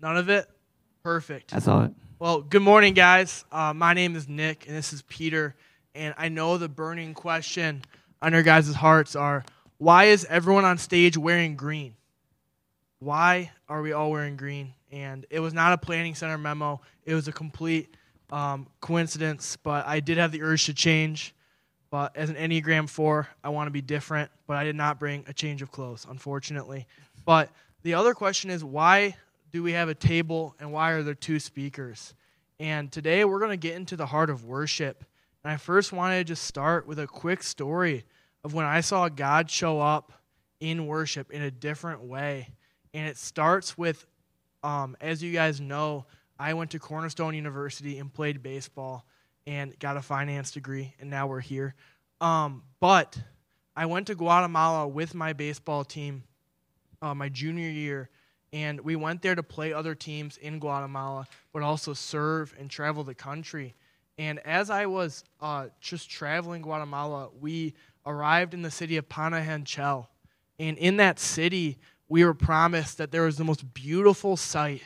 None of it? Perfect. I saw it. Well, good morning, guys. Uh, my name is Nick, and this is Peter. And I know the burning question on your guys' hearts are why is everyone on stage wearing green? Why are we all wearing green? And it was not a planning center memo, it was a complete um, coincidence, but I did have the urge to change. But as an Enneagram 4, I want to be different, but I did not bring a change of clothes, unfortunately. But the other question is why do we have a table and why are there two speakers? And today we're going to get into the heart of worship. And I first wanted to just start with a quick story of when I saw God show up in worship in a different way. And it starts with, um, as you guys know, I went to Cornerstone University and played baseball and got a finance degree, and now we're here. Um, but I went to Guatemala with my baseball team uh, my junior year, and we went there to play other teams in Guatemala, but also serve and travel the country. And as I was uh, just traveling Guatemala, we arrived in the city of Panajachel. And in that city, we were promised that there was the most beautiful sight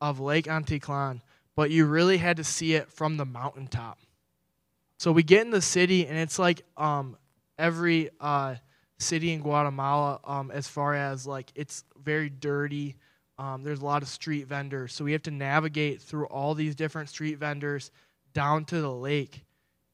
of Lake Atitlan, but you really had to see it from the mountaintop. So we get in the city, and it's like um, every uh, city in Guatemala, um, as far as like it's very dirty. Um, there's a lot of street vendors, so we have to navigate through all these different street vendors down to the lake,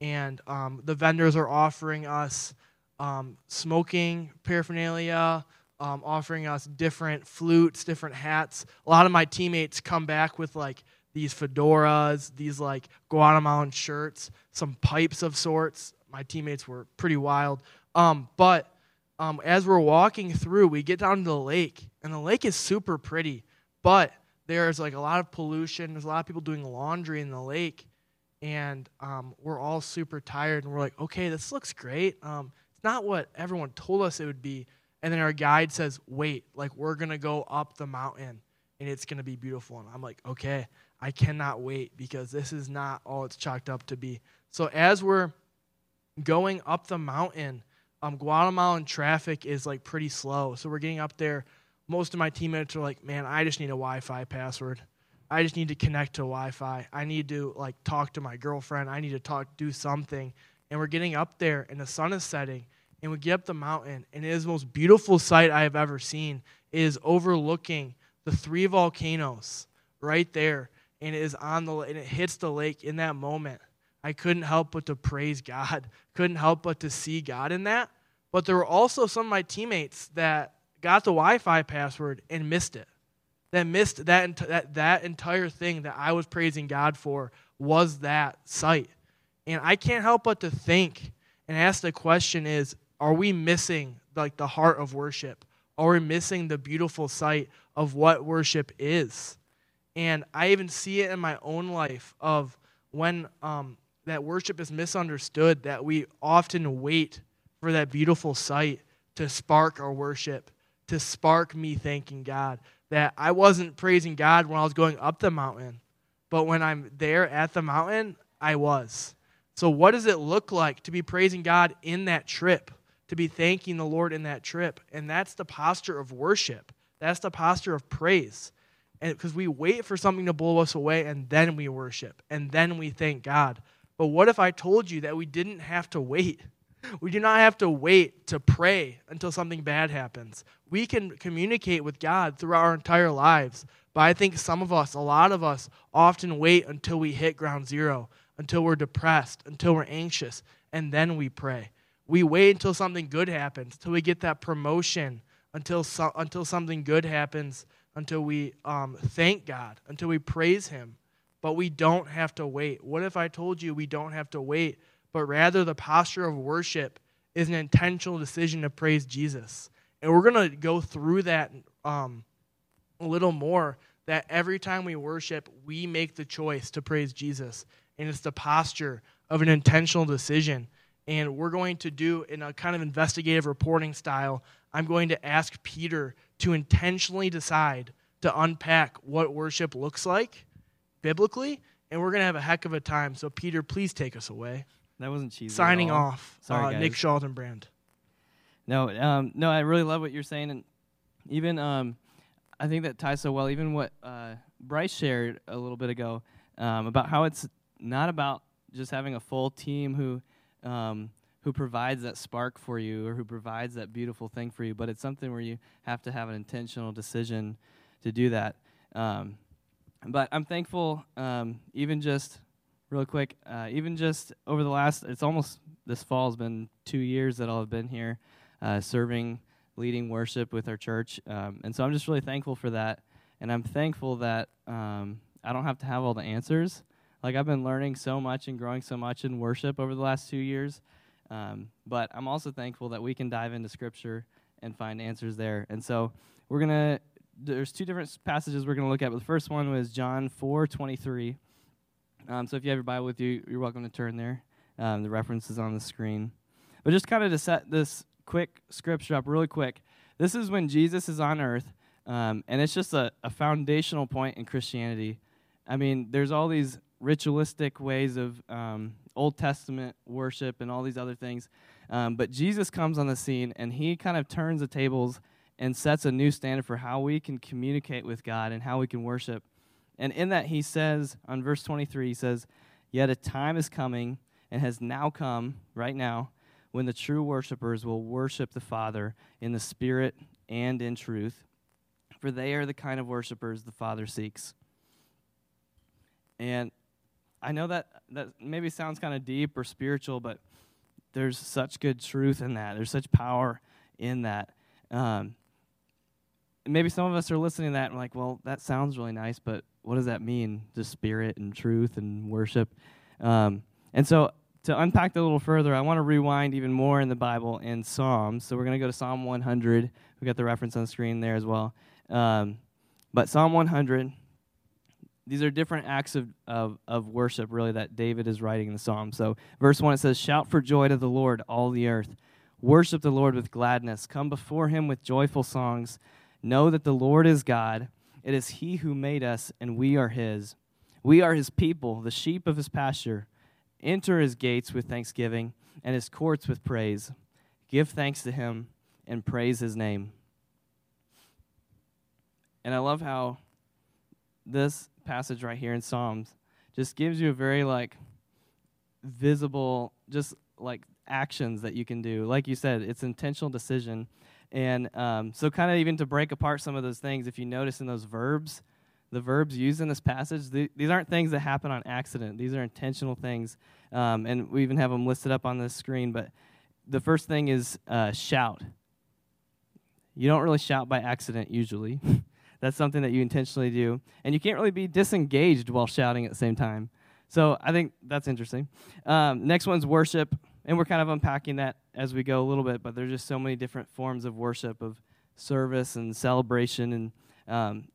and um, the vendors are offering us um, smoking paraphernalia, um, offering us different flutes, different hats. A lot of my teammates come back with like these fedoras, these like Guatemalan shirts, some pipes of sorts. My teammates were pretty wild. Um, but um, as we're walking through, we get down to the lake, and the lake is super pretty, but there's like a lot of pollution. There's a lot of people doing laundry in the lake, and um, we're all super tired, and we're like, okay, this looks great. Um, it's not what everyone told us it would be. And then our guide says, wait, like we're gonna go up the mountain, and it's gonna be beautiful. And I'm like, okay, I cannot wait because this is not all it's chalked up to be. So as we're going up the mountain um, Guatemalan traffic is like pretty slow. So we're getting up there. Most of my teammates are like, man, I just need a Wi Fi password. I just need to connect to Wi Fi. I need to like talk to my girlfriend. I need to talk, do something. And we're getting up there and the sun is setting and we get up the mountain and it is the most beautiful sight I have ever seen. It is overlooking the three volcanoes right there and it is on the and it hits the lake in that moment I couldn't help but to praise God, couldn't help but to see God in that. But there were also some of my teammates that got the Wi Fi password and missed it. That missed that, that, that entire thing that I was praising God for was that sight. And I can't help but to think and ask the question is, are we missing like the heart of worship? Are we missing the beautiful sight of what worship is? And I even see it in my own life of when um, that worship is misunderstood, that we often wait for that beautiful sight to spark our worship, to spark me thanking God. That I wasn't praising God when I was going up the mountain, but when I'm there at the mountain, I was. So, what does it look like to be praising God in that trip, to be thanking the Lord in that trip? And that's the posture of worship, that's the posture of praise. Because we wait for something to blow us away and then we worship and then we thank God. But what if I told you that we didn't have to wait? We do not have to wait to pray until something bad happens. We can communicate with God throughout our entire lives. But I think some of us, a lot of us, often wait until we hit ground zero, until we're depressed, until we're anxious, and then we pray. We wait until something good happens, until we get that promotion, until, so, until something good happens, until we um, thank God, until we praise Him but we don't have to wait. What if I told you we don't have to wait, but rather the posture of worship is an intentional decision to praise Jesus? And we're going to go through that um, a little more. That every time we worship, we make the choice to praise Jesus. And it's the posture of an intentional decision. And we're going to do, in a kind of investigative reporting style, I'm going to ask Peter to intentionally decide to unpack what worship looks like biblically, and we're going to have a heck of a time. So, Peter, please take us away. That wasn't cheesy. Signing off, Sorry, uh, Nick Schaldenbrand. No, um, no, I really love what you're saying, and even um, I think that ties so well. Even what uh, Bryce shared a little bit ago um, about how it's not about just having a full team who um, who provides that spark for you or who provides that beautiful thing for you, but it's something where you have to have an intentional decision to do that. Um, but I'm thankful, um, even just real quick, uh, even just over the last, it's almost this fall has been two years that I'll have been here uh, serving, leading worship with our church. Um, and so I'm just really thankful for that. And I'm thankful that um, I don't have to have all the answers. Like I've been learning so much and growing so much in worship over the last two years. Um, but I'm also thankful that we can dive into Scripture and find answers there. And so we're gonna. There's two different passages we're gonna look at. But the first one was John 4:23. Um, so if you have your Bible with you, you're welcome to turn there. Um, the reference is on the screen. But just kind of to set this quick scripture up really quick. This is when Jesus is on earth, um, and it's just a, a foundational point in Christianity. I mean, there's all these ritualistic ways of um, Old Testament worship and all these other things. Um, but Jesus comes on the scene and he kind of turns the tables and sets a new standard for how we can communicate with God and how we can worship. And in that, he says, on verse 23, he says, Yet a time is coming and has now come, right now, when the true worshipers will worship the Father in the Spirit and in truth, for they are the kind of worshipers the Father seeks. And I know that that maybe sounds kind of deep or spiritual, but there's such good truth in that. There's such power in that. Um, maybe some of us are listening to that and like, well, that sounds really nice, but what does that mean? Just spirit and truth and worship. Um, and so to unpack that a little further, I want to rewind even more in the Bible in Psalms. So we're going to go to Psalm 100. We got the reference on the screen there as well. Um, but Psalm 100, these are different acts of, of, of worship, really, that David is writing in the psalm. So, verse 1, it says, Shout for joy to the Lord, all the earth. Worship the Lord with gladness. Come before him with joyful songs. Know that the Lord is God. It is he who made us, and we are his. We are his people, the sheep of his pasture. Enter his gates with thanksgiving, and his courts with praise. Give thanks to him, and praise his name. And I love how this passage right here in Psalms just gives you a very like visible, just like actions that you can do. Like you said, it's intentional decision. And um, so, kind of even to break apart some of those things, if you notice in those verbs, the verbs used in this passage, th- these aren't things that happen on accident. These are intentional things. Um, and we even have them listed up on this screen. But the first thing is uh, shout. You don't really shout by accident usually. That's something that you intentionally do. And you can't really be disengaged while shouting at the same time. So I think that's interesting. Um, next one's worship. And we're kind of unpacking that as we go a little bit, but there's just so many different forms of worship, of service and celebration. And um,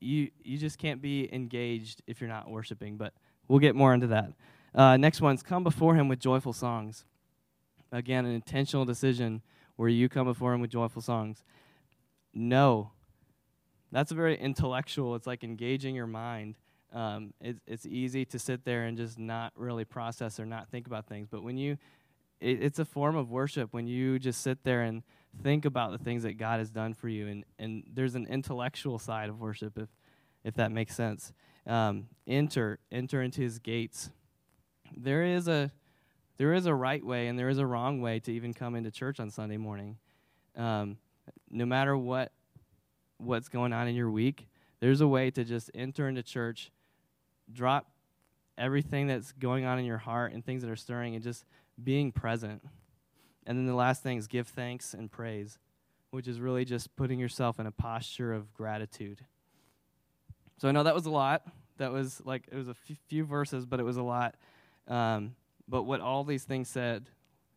you, you just can't be engaged if you're not worshiping. But we'll get more into that. Uh, next one's come before him with joyful songs. Again, an intentional decision where you come before him with joyful songs. No, that's a very intellectual. It's like engaging your mind. Um, it's, it's easy to sit there and just not really process or not think about things. But when you, it, it's a form of worship when you just sit there and think about the things that God has done for you. And, and there's an intellectual side of worship, if, if that makes sense. Um, enter, enter into his gates. There is a, there is a right way and there is a wrong way to even come into church on Sunday morning. Um, no matter what what's going on in your week, there's a way to just enter into church, drop everything that's going on in your heart and things that are stirring, and just being present. And then the last thing is give thanks and praise, which is really just putting yourself in a posture of gratitude. So I know that was a lot. That was like, it was a few verses, but it was a lot. Um, but what all these things said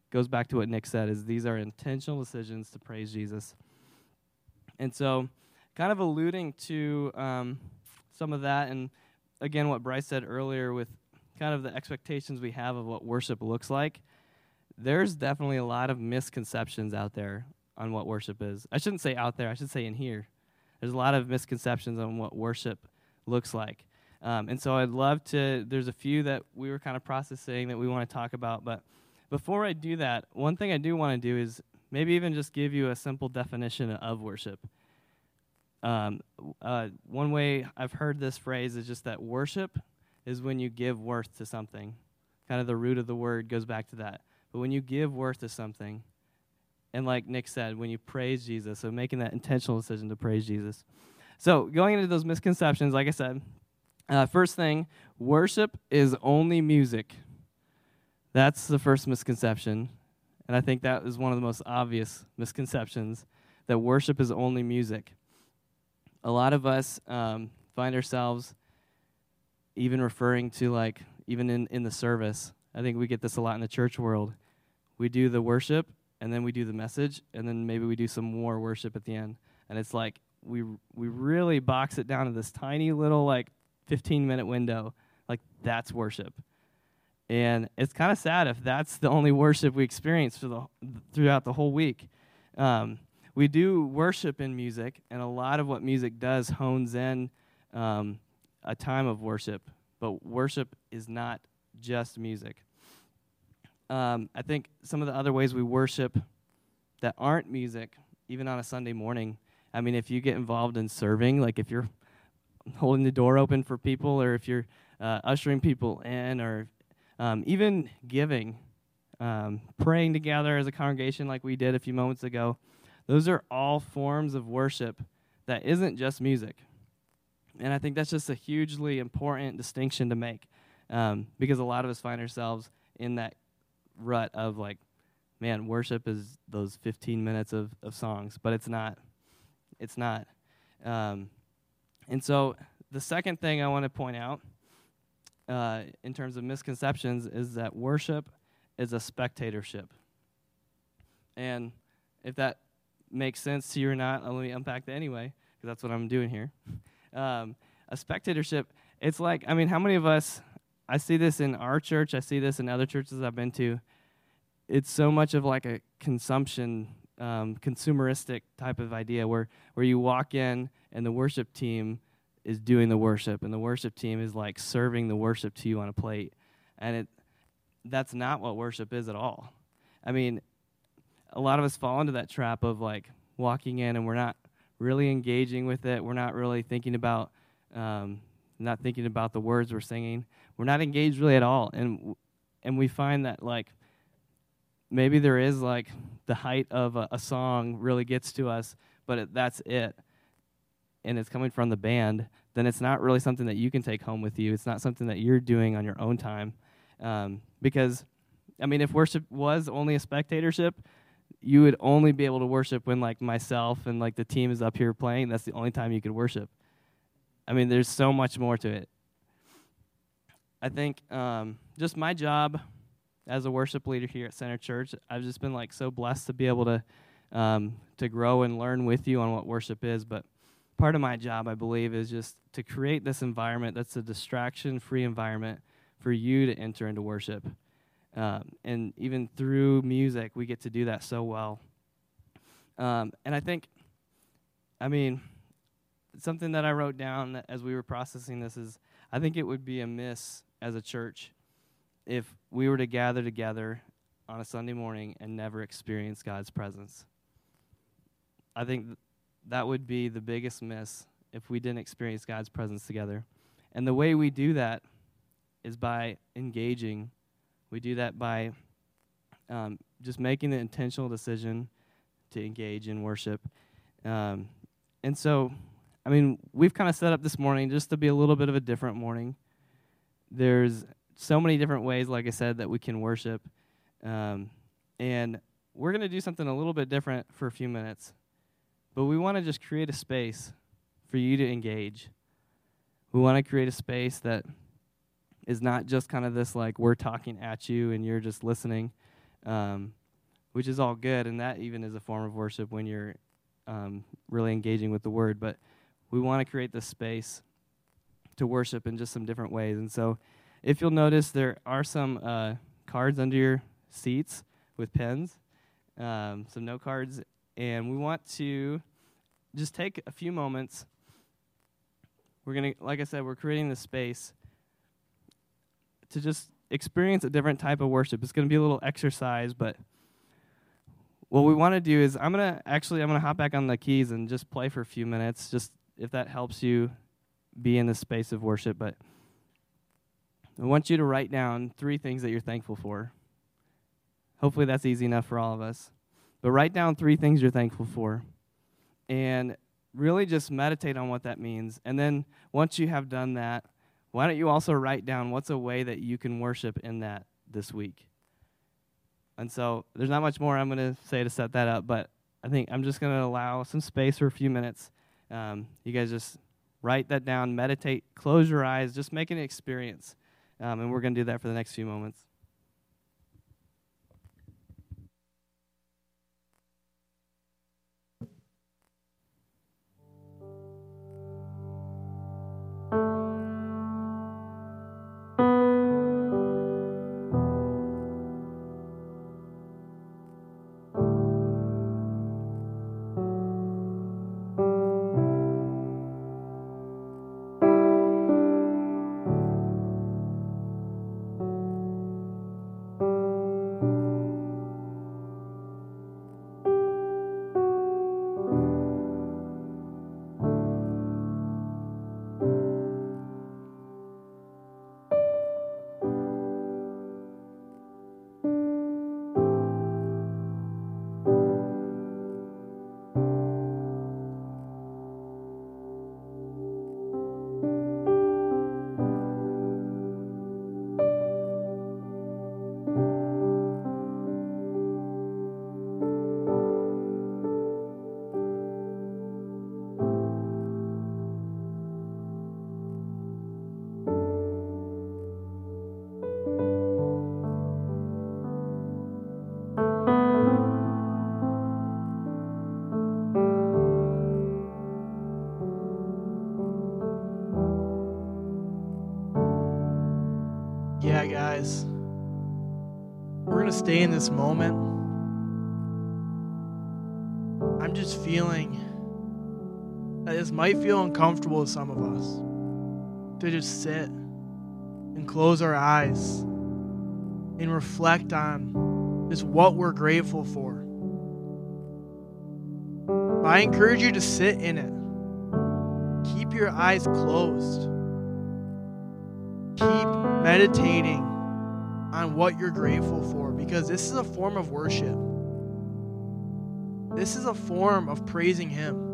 goes back to what Nick said is these are intentional decisions to praise Jesus. And so kind of alluding to um, some of that, and again, what Bryce said earlier with kind of the expectations we have of what worship looks like. There's definitely a lot of misconceptions out there on what worship is. I shouldn't say out there, I should say in here. There's a lot of misconceptions on what worship looks like. Um, and so I'd love to, there's a few that we were kind of processing that we want to talk about. But before I do that, one thing I do want to do is maybe even just give you a simple definition of worship. Um, uh, one way I've heard this phrase is just that worship is when you give worth to something. Kind of the root of the word goes back to that. But when you give worth to something, and like Nick said, when you praise Jesus, so making that intentional decision to praise Jesus. So going into those misconceptions, like I said, uh, first thing, worship is only music. That's the first misconception. And I think that is one of the most obvious misconceptions that worship is only music. A lot of us um, find ourselves even referring to, like, even in, in the service. I think we get this a lot in the church world. We do the worship, and then we do the message, and then maybe we do some more worship at the end. And it's like we we really box it down to this tiny little like 15 minute window. Like that's worship. And it's kind of sad if that's the only worship we experience for the, throughout the whole week. Um, we do worship in music, and a lot of what music does hones in um, a time of worship. But worship is not just music. Um, I think some of the other ways we worship that aren't music, even on a Sunday morning. I mean, if you get involved in serving, like if you're holding the door open for people, or if you're uh, ushering people in, or um, even giving, um, praying together as a congregation, like we did a few moments ago, those are all forms of worship that isn't just music. And I think that's just a hugely important distinction to make um, because a lot of us find ourselves in that rut of like, man, worship is those 15 minutes of, of songs, but it's not. It's not. Um, and so the second thing I want to point out uh, in terms of misconceptions is that worship is a spectatorship. And if that makes sense to you or not, let me unpack that anyway, because that's what I'm doing here. Um, a spectatorship, it's like, I mean, how many of us, I see this in our church, I see this in other churches I've been to. It's so much of like a consumption, um, consumeristic type of idea where, where you walk in and the worship team is doing the worship and the worship team is like serving the worship to you on a plate. And it, that's not what worship is at all. I mean, a lot of us fall into that trap of like walking in and we're not really engaging with it. We're not really thinking about, um, not thinking about the words we're singing. We're not engaged really at all, and and we find that like maybe there is like the height of a, a song really gets to us, but it, that's it, and it's coming from the band. Then it's not really something that you can take home with you. It's not something that you're doing on your own time, um, because, I mean, if worship was only a spectatorship, you would only be able to worship when like myself and like the team is up here playing. That's the only time you could worship. I mean, there's so much more to it. I think um, just my job as a worship leader here at Center Church, I've just been like so blessed to be able to um, to grow and learn with you on what worship is. But part of my job, I believe, is just to create this environment that's a distraction-free environment for you to enter into worship. Um, and even through music, we get to do that so well. Um, and I think, I mean, something that I wrote down as we were processing this is I think it would be a miss as a church if we were to gather together on a Sunday morning and never experience God's presence. I think th- that would be the biggest miss if we didn't experience God's presence together. And the way we do that is by engaging we do that by um, just making the intentional decision to engage in worship. Um, and so, I mean, we've kind of set up this morning just to be a little bit of a different morning. There's so many different ways, like I said, that we can worship. Um, and we're going to do something a little bit different for a few minutes. But we want to just create a space for you to engage. We want to create a space that is not just kind of this like we're talking at you and you're just listening, um, which is all good, and that even is a form of worship when you're um, really engaging with the word. But we want to create this space to worship in just some different ways. And so, if you'll notice, there are some uh, cards under your seats with pens, um, some note cards, and we want to just take a few moments. We're going to, like I said, we're creating this space to just experience a different type of worship. It's going to be a little exercise, but what we want to do is I'm gonna actually I'm gonna hop back on the keys and just play for a few minutes, just if that helps you be in the space of worship. But I want you to write down three things that you're thankful for. Hopefully that's easy enough for all of us. But write down three things you're thankful for. And really just meditate on what that means. And then once you have done that, why don't you also write down what's a way that you can worship in that this week? And so there's not much more I'm going to say to set that up, but I think I'm just going to allow some space for a few minutes. Um, you guys just write that down, meditate, close your eyes, just make an experience. Um, and we're going to do that for the next few moments. Guys. We're going to stay in this moment. I'm just feeling that this might feel uncomfortable to some of us to just sit and close our eyes and reflect on just what we're grateful for. But I encourage you to sit in it. Keep your eyes closed. Keep meditating on what you're grateful for because this is a form of worship. This is a form of praising Him.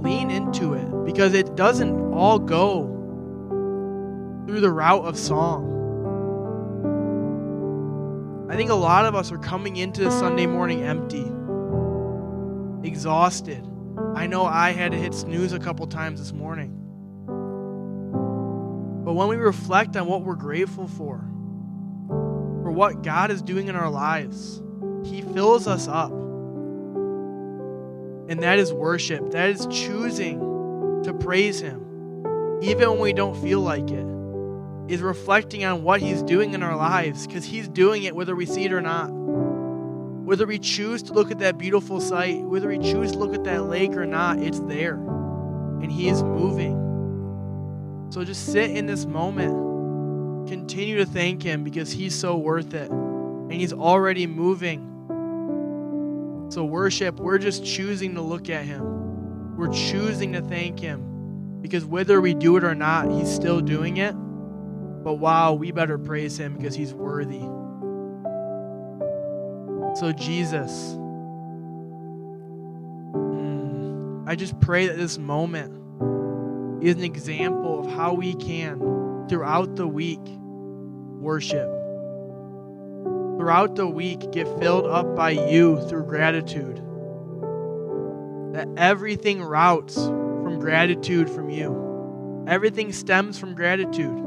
Lean into it because it doesn't all go through the route of song. I think a lot of us are coming into Sunday morning empty, exhausted. I know I had to hit snooze a couple times this morning. But when we reflect on what we're grateful for, for what God is doing in our lives, He fills us up. And that is worship. That is choosing to praise Him, even when we don't feel like it. Is reflecting on what He's doing in our lives, because He's doing it whether we see it or not. Whether we choose to look at that beautiful sight, whether we choose to look at that lake or not, it's there. And He is moving. So just sit in this moment. Continue to thank Him because He's so worth it. And He's already moving. So, worship, we're just choosing to look at Him. We're choosing to thank Him because whether we do it or not, He's still doing it. But wow, we better praise Him because He's worthy. So, Jesus, mm, I just pray that this moment is an example of how we can, throughout the week, worship. Throughout the week, get filled up by you through gratitude. That everything routes from gratitude from you, everything stems from gratitude.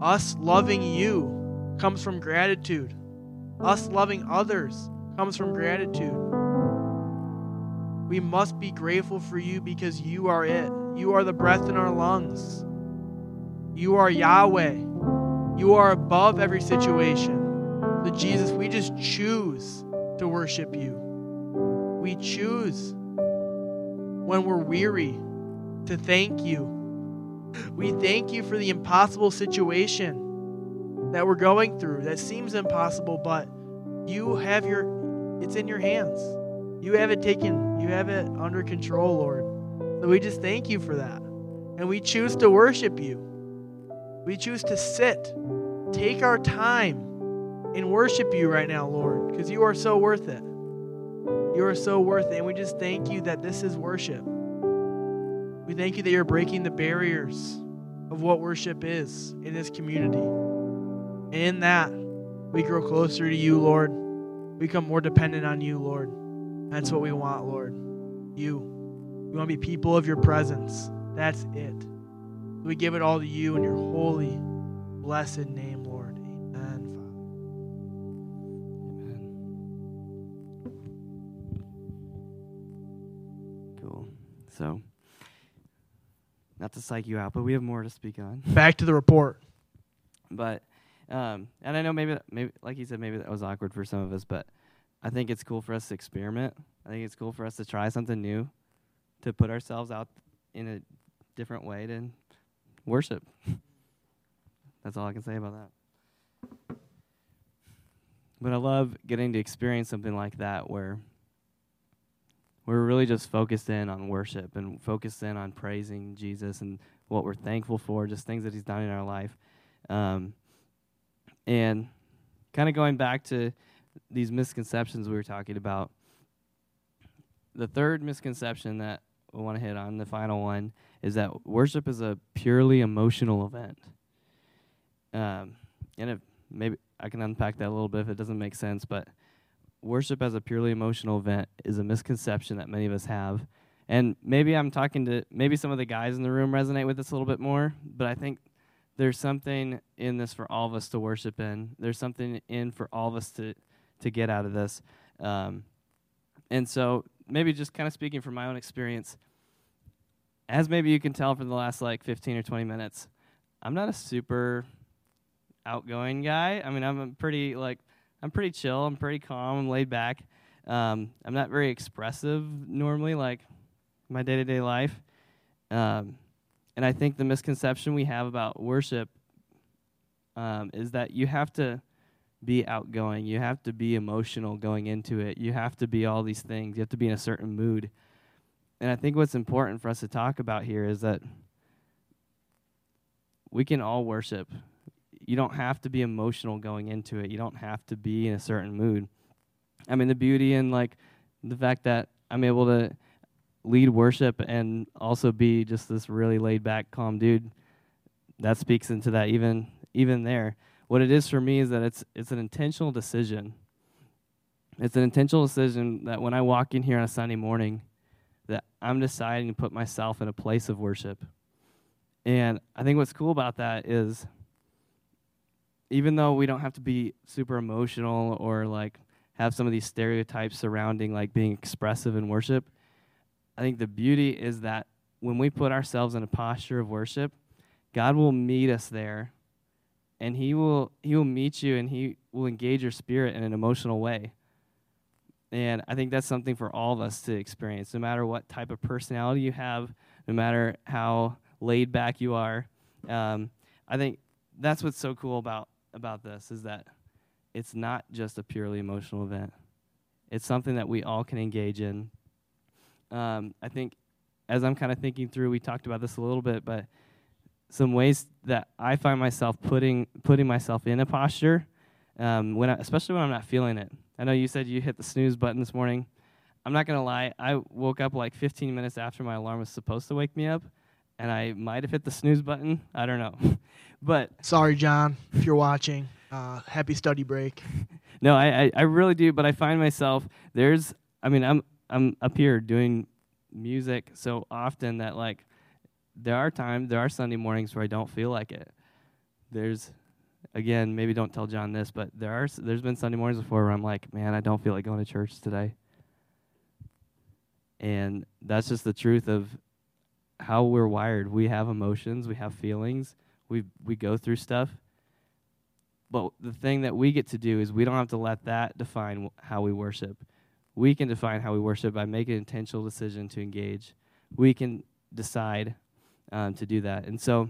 Us loving you comes from gratitude. Us loving others comes from gratitude. We must be grateful for you because you are it. You are the breath in our lungs. You are Yahweh. You are above every situation. So, Jesus, we just choose to worship you. We choose when we're weary to thank you. We thank you for the impossible situation that we're going through that seems impossible, but you have your, it's in your hands. You have it taken, you have it under control, Lord. So we just thank you for that. And we choose to worship you. We choose to sit, take our time, and worship you right now, Lord, because you are so worth it. You are so worth it. And we just thank you that this is worship. We thank you that you're breaking the barriers of what worship is in this community. And in that, we grow closer to you, Lord. We become more dependent on you, Lord. That's what we want, Lord. You. We want to be people of your presence. That's it. We give it all to you in your holy, blessed name, Lord. Amen, Amen. Cool. So, not to psych you out, but we have more to speak on. Back to the report. But, um, and I know maybe, maybe like you said, maybe that was awkward for some of us, but I think it's cool for us to experiment. I think it's cool for us to try something new, to put ourselves out in a different way to worship. That's all I can say about that. But I love getting to experience something like that where we're really just focused in on worship and focused in on praising Jesus and what we're thankful for, just things that He's done in our life. Um, and kind of going back to these misconceptions we were talking about, the third misconception that we want to hit on, the final one, is that worship is a purely emotional event. Um, and if maybe I can unpack that a little bit if it doesn't make sense, but worship as a purely emotional event is a misconception that many of us have. And maybe I'm talking to maybe some of the guys in the room resonate with this a little bit more, but I think there's something in this for all of us to worship in. There's something in for all of us to to get out of this. Um, and so maybe just kind of speaking from my own experience, as maybe you can tell from the last like 15 or 20 minutes, I'm not a super outgoing guy. I mean, I'm a pretty like I'm pretty chill. I'm pretty calm. I'm laid back. Um, I'm not very expressive normally, like my day to day life. Um, and I think the misconception we have about worship um, is that you have to be outgoing. You have to be emotional going into it. You have to be all these things. You have to be in a certain mood. And I think what's important for us to talk about here is that we can all worship. You don't have to be emotional going into it. You don't have to be in a certain mood. I mean, the beauty and like the fact that I'm able to lead worship and also be just this really laid back, calm dude, that speaks into that even even there. What it is for me is that it's it's an intentional decision. It's an intentional decision that when I walk in here on a Sunday morning, that I'm deciding to put myself in a place of worship. And I think what's cool about that is even though we don't have to be super emotional or like have some of these stereotypes surrounding like being expressive in worship, I think the beauty is that when we put ourselves in a posture of worship, God will meet us there and he will he will meet you and he will engage your spirit in an emotional way. And I think that's something for all of us to experience, no matter what type of personality you have, no matter how laid back you are. Um, I think that's what's so cool about about this is that it's not just a purely emotional event. It's something that we all can engage in. Um, I think as I'm kind of thinking through, we talked about this a little bit, but some ways that I find myself putting putting myself in a posture, um, when I, especially when I'm not feeling it. I know you said you hit the snooze button this morning. I'm not gonna lie, I woke up like 15 minutes after my alarm was supposed to wake me up, and I might have hit the snooze button. I don't know, but Sorry, John, if you're watching. Uh, happy study break. no, I, I I really do. But I find myself there's. I mean, I'm I'm up here doing music so often that like there are times there are Sunday mornings where I don't feel like it. There's again, maybe don't tell John this, but there are there's been Sunday mornings before where I'm like, man, I don't feel like going to church today. And that's just the truth of how we're wired. We have emotions, we have feelings, we we go through stuff. But the thing that we get to do is we don't have to let that define how we worship. We can define how we worship by making an intentional decision to engage. We can decide um, to do that. And so,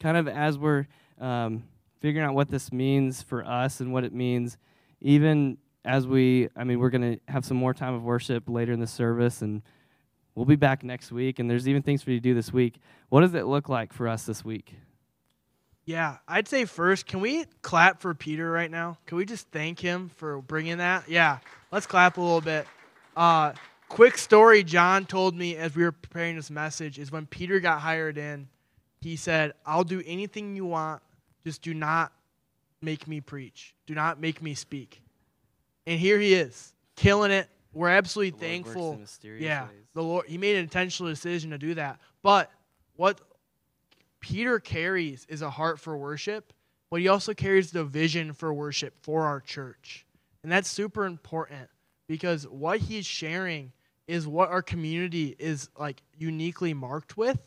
kind of as we're um, figuring out what this means for us and what it means, even as we, I mean, we're going to have some more time of worship later in the service, and we'll be back next week. And there's even things for you to do this week. What does it look like for us this week? Yeah, I'd say first, can we clap for Peter right now? Can we just thank him for bringing that? Yeah, let's clap a little bit. Uh, quick story John told me as we were preparing this message is when Peter got hired in, he said, I'll do anything you want, just do not make me preach, do not make me speak. And here he is, killing it. We're absolutely thankful. yeah, ways. the Lord, he made an intentional decision to do that. But what Peter carries is a heart for worship, but he also carries the vision for worship for our church. And that's super important because what he's sharing is what our community is like uniquely marked with.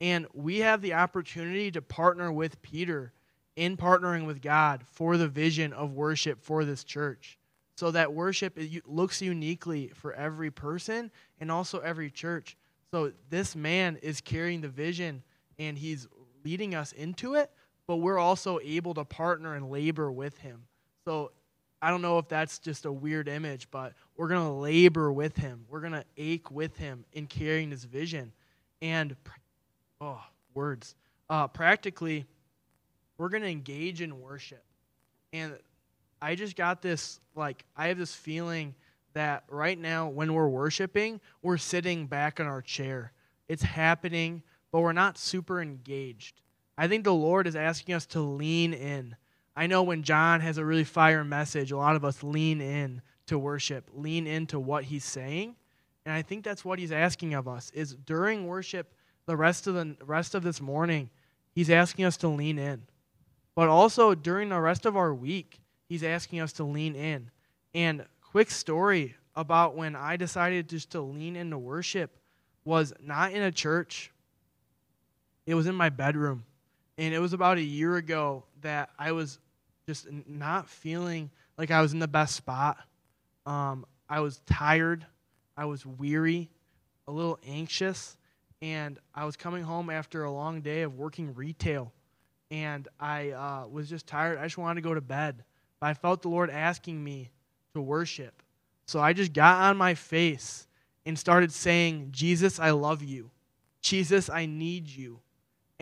And we have the opportunity to partner with Peter in partnering with God for the vision of worship for this church. So that worship looks uniquely for every person and also every church. So this man is carrying the vision and he's leading us into it, but we're also able to partner and labor with him. So I don't know if that's just a weird image, but we're going to labor with him. We're going to ache with him in carrying his vision. And, oh, words. Uh, practically, we're going to engage in worship. And I just got this, like, I have this feeling that right now, when we're worshiping, we're sitting back in our chair. It's happening but we're not super engaged. I think the Lord is asking us to lean in. I know when John has a really fire message, a lot of us lean in to worship, lean into what he's saying. And I think that's what he's asking of us is during worship the rest of the rest of this morning, he's asking us to lean in. But also during the rest of our week, he's asking us to lean in. And quick story about when I decided just to lean into worship was not in a church, it was in my bedroom. And it was about a year ago that I was just not feeling like I was in the best spot. Um, I was tired. I was weary, a little anxious. And I was coming home after a long day of working retail. And I uh, was just tired. I just wanted to go to bed. But I felt the Lord asking me to worship. So I just got on my face and started saying, Jesus, I love you. Jesus, I need you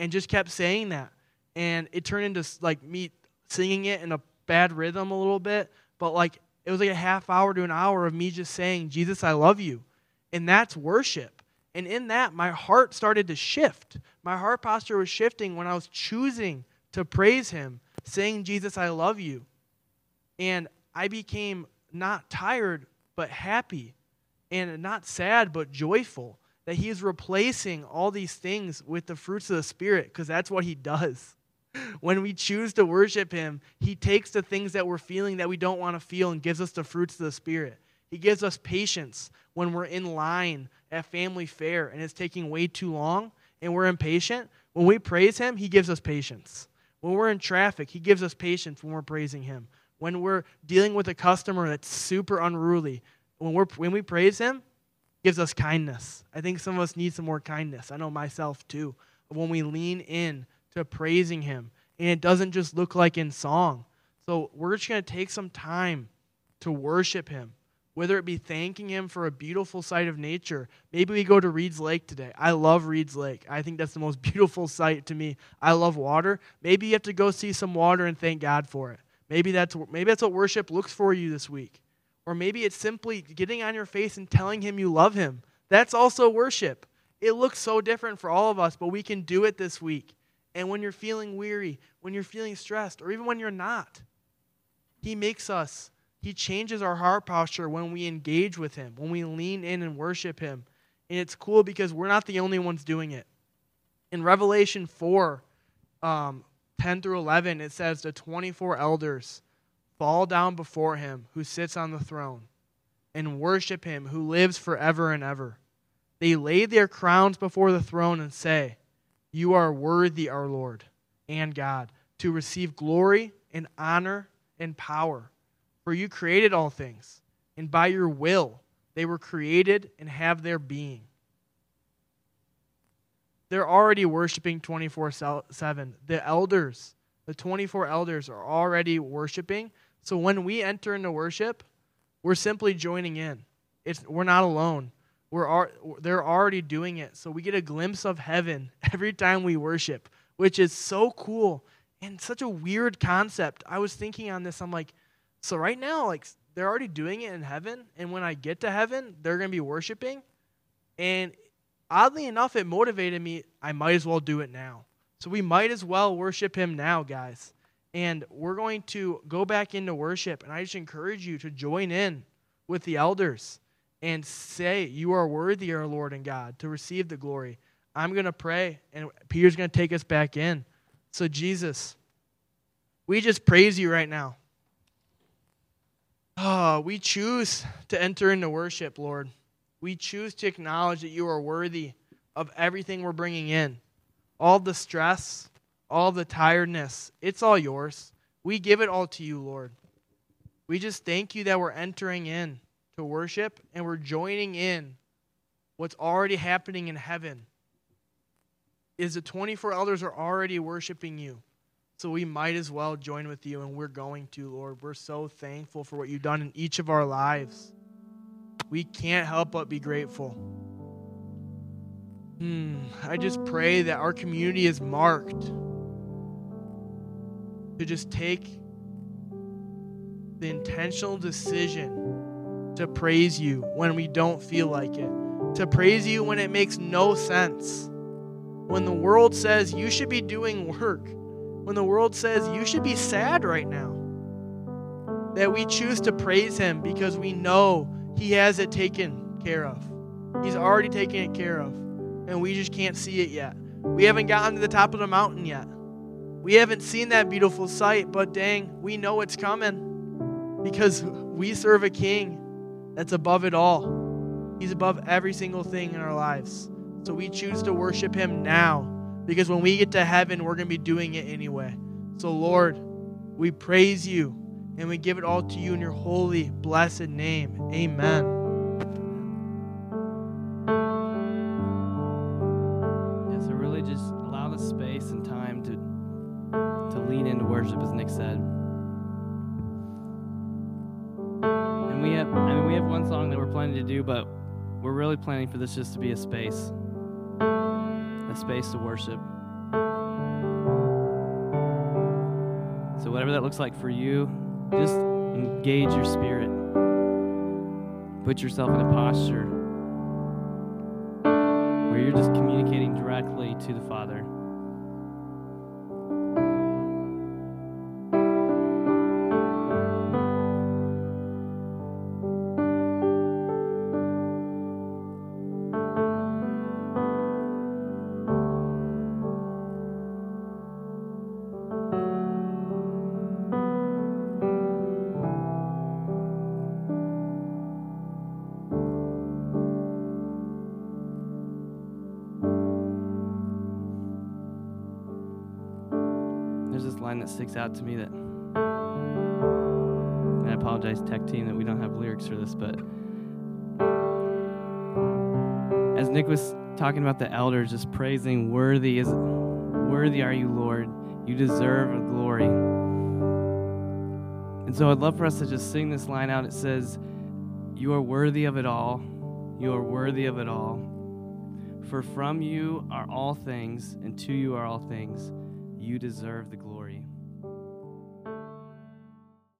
and just kept saying that. And it turned into like me singing it in a bad rhythm a little bit, but like it was like a half hour to an hour of me just saying, Jesus, I love you. And that's worship. And in that, my heart started to shift. My heart posture was shifting when I was choosing to praise Him, saying, Jesus, I love you. And I became not tired, but happy, and not sad, but joyful that he is replacing all these things with the fruits of the Spirit because that's what he does. When we choose to worship him, he takes the things that we're feeling that we don't want to feel and gives us the fruits of the Spirit. He gives us patience when we're in line at Family Fare and it's taking way too long and we're impatient. When we praise him, he gives us patience. When we're in traffic, he gives us patience when we're praising him. When we're dealing with a customer that's super unruly, when, we're, when we praise him, gives us kindness. I think some of us need some more kindness. I know myself too. When we lean in to praising Him, and it doesn't just look like in song. So we're just going to take some time to worship Him, whether it be thanking Him for a beautiful sight of nature. Maybe we go to Reed's Lake today. I love Reed's Lake. I think that's the most beautiful sight to me. I love water. Maybe you have to go see some water and thank God for it. Maybe that's maybe that's what worship looks for you this week. Or maybe it's simply getting on your face and telling him you love him. That's also worship. It looks so different for all of us, but we can do it this week. And when you're feeling weary, when you're feeling stressed, or even when you're not, he makes us, he changes our heart posture when we engage with him, when we lean in and worship him. And it's cool because we're not the only ones doing it. In Revelation 4, um, 10 through 11, it says the 24 elders fall down before him who sits on the throne and worship him who lives forever and ever. They lay their crowns before the throne and say, You are worthy, our Lord and God, to receive glory and honor and power. For you created all things, and by your will they were created and have their being. They're already worshiping 24 7. The elders The 24 elders are already worshiping. So when we enter into worship, we're simply joining in. It's, we're not alone. We're, they're already doing it. So we get a glimpse of heaven every time we worship, which is so cool and such a weird concept. I was thinking on this. I'm like, so right now, like they're already doing it in heaven, and when I get to heaven, they're to be worshiping. And oddly enough, it motivated me. I might as well do it now. So we might as well worship Him now, guys. And we're going to go back into worship, and I just encourage you to join in with the elders and say, You are worthy, our Lord and God, to receive the glory. I'm going to pray, and Peter's going to take us back in. So, Jesus, we just praise you right now. Oh, we choose to enter into worship, Lord. We choose to acknowledge that you are worthy of everything we're bringing in. All the stress, all the tiredness, it's all yours. We give it all to you, Lord. We just thank you that we're entering in to worship and we're joining in what's already happening in heaven is the 24 elders are already worshiping you. So we might as well join with you, and we're going to, Lord. We're so thankful for what you've done in each of our lives. We can't help but be grateful. Hmm, I just pray that our community is marked to just take the intentional decision to praise you when we don't feel like it, to praise you when it makes no sense when the world says you should be doing work, when the world says you should be sad right now, that we choose to praise Him because we know He has it taken care of. He's already taken it care of, and we just can't see it yet. We haven't gotten to the top of the mountain yet. We haven't seen that beautiful sight, but dang, we know it's coming because we serve a king that's above it all. He's above every single thing in our lives. So we choose to worship Him now because when we get to heaven, we're going to be doing it anyway. So, Lord, we praise you and we give it all to you in your holy, blessed name. Amen. Planning for this just to be a space a space to worship. So, whatever that looks like for you, just engage your spirit. Put yourself in a posture where you're just communicating directly to the Father. That sticks out to me that I apologize, tech team, that we don't have lyrics for this, but as Nick was talking about the elders, just praising, worthy is worthy are you, Lord. You deserve glory. And so I'd love for us to just sing this line out. It says, You are worthy of it all. You are worthy of it all. For from you are all things, and to you are all things. You deserve the glory.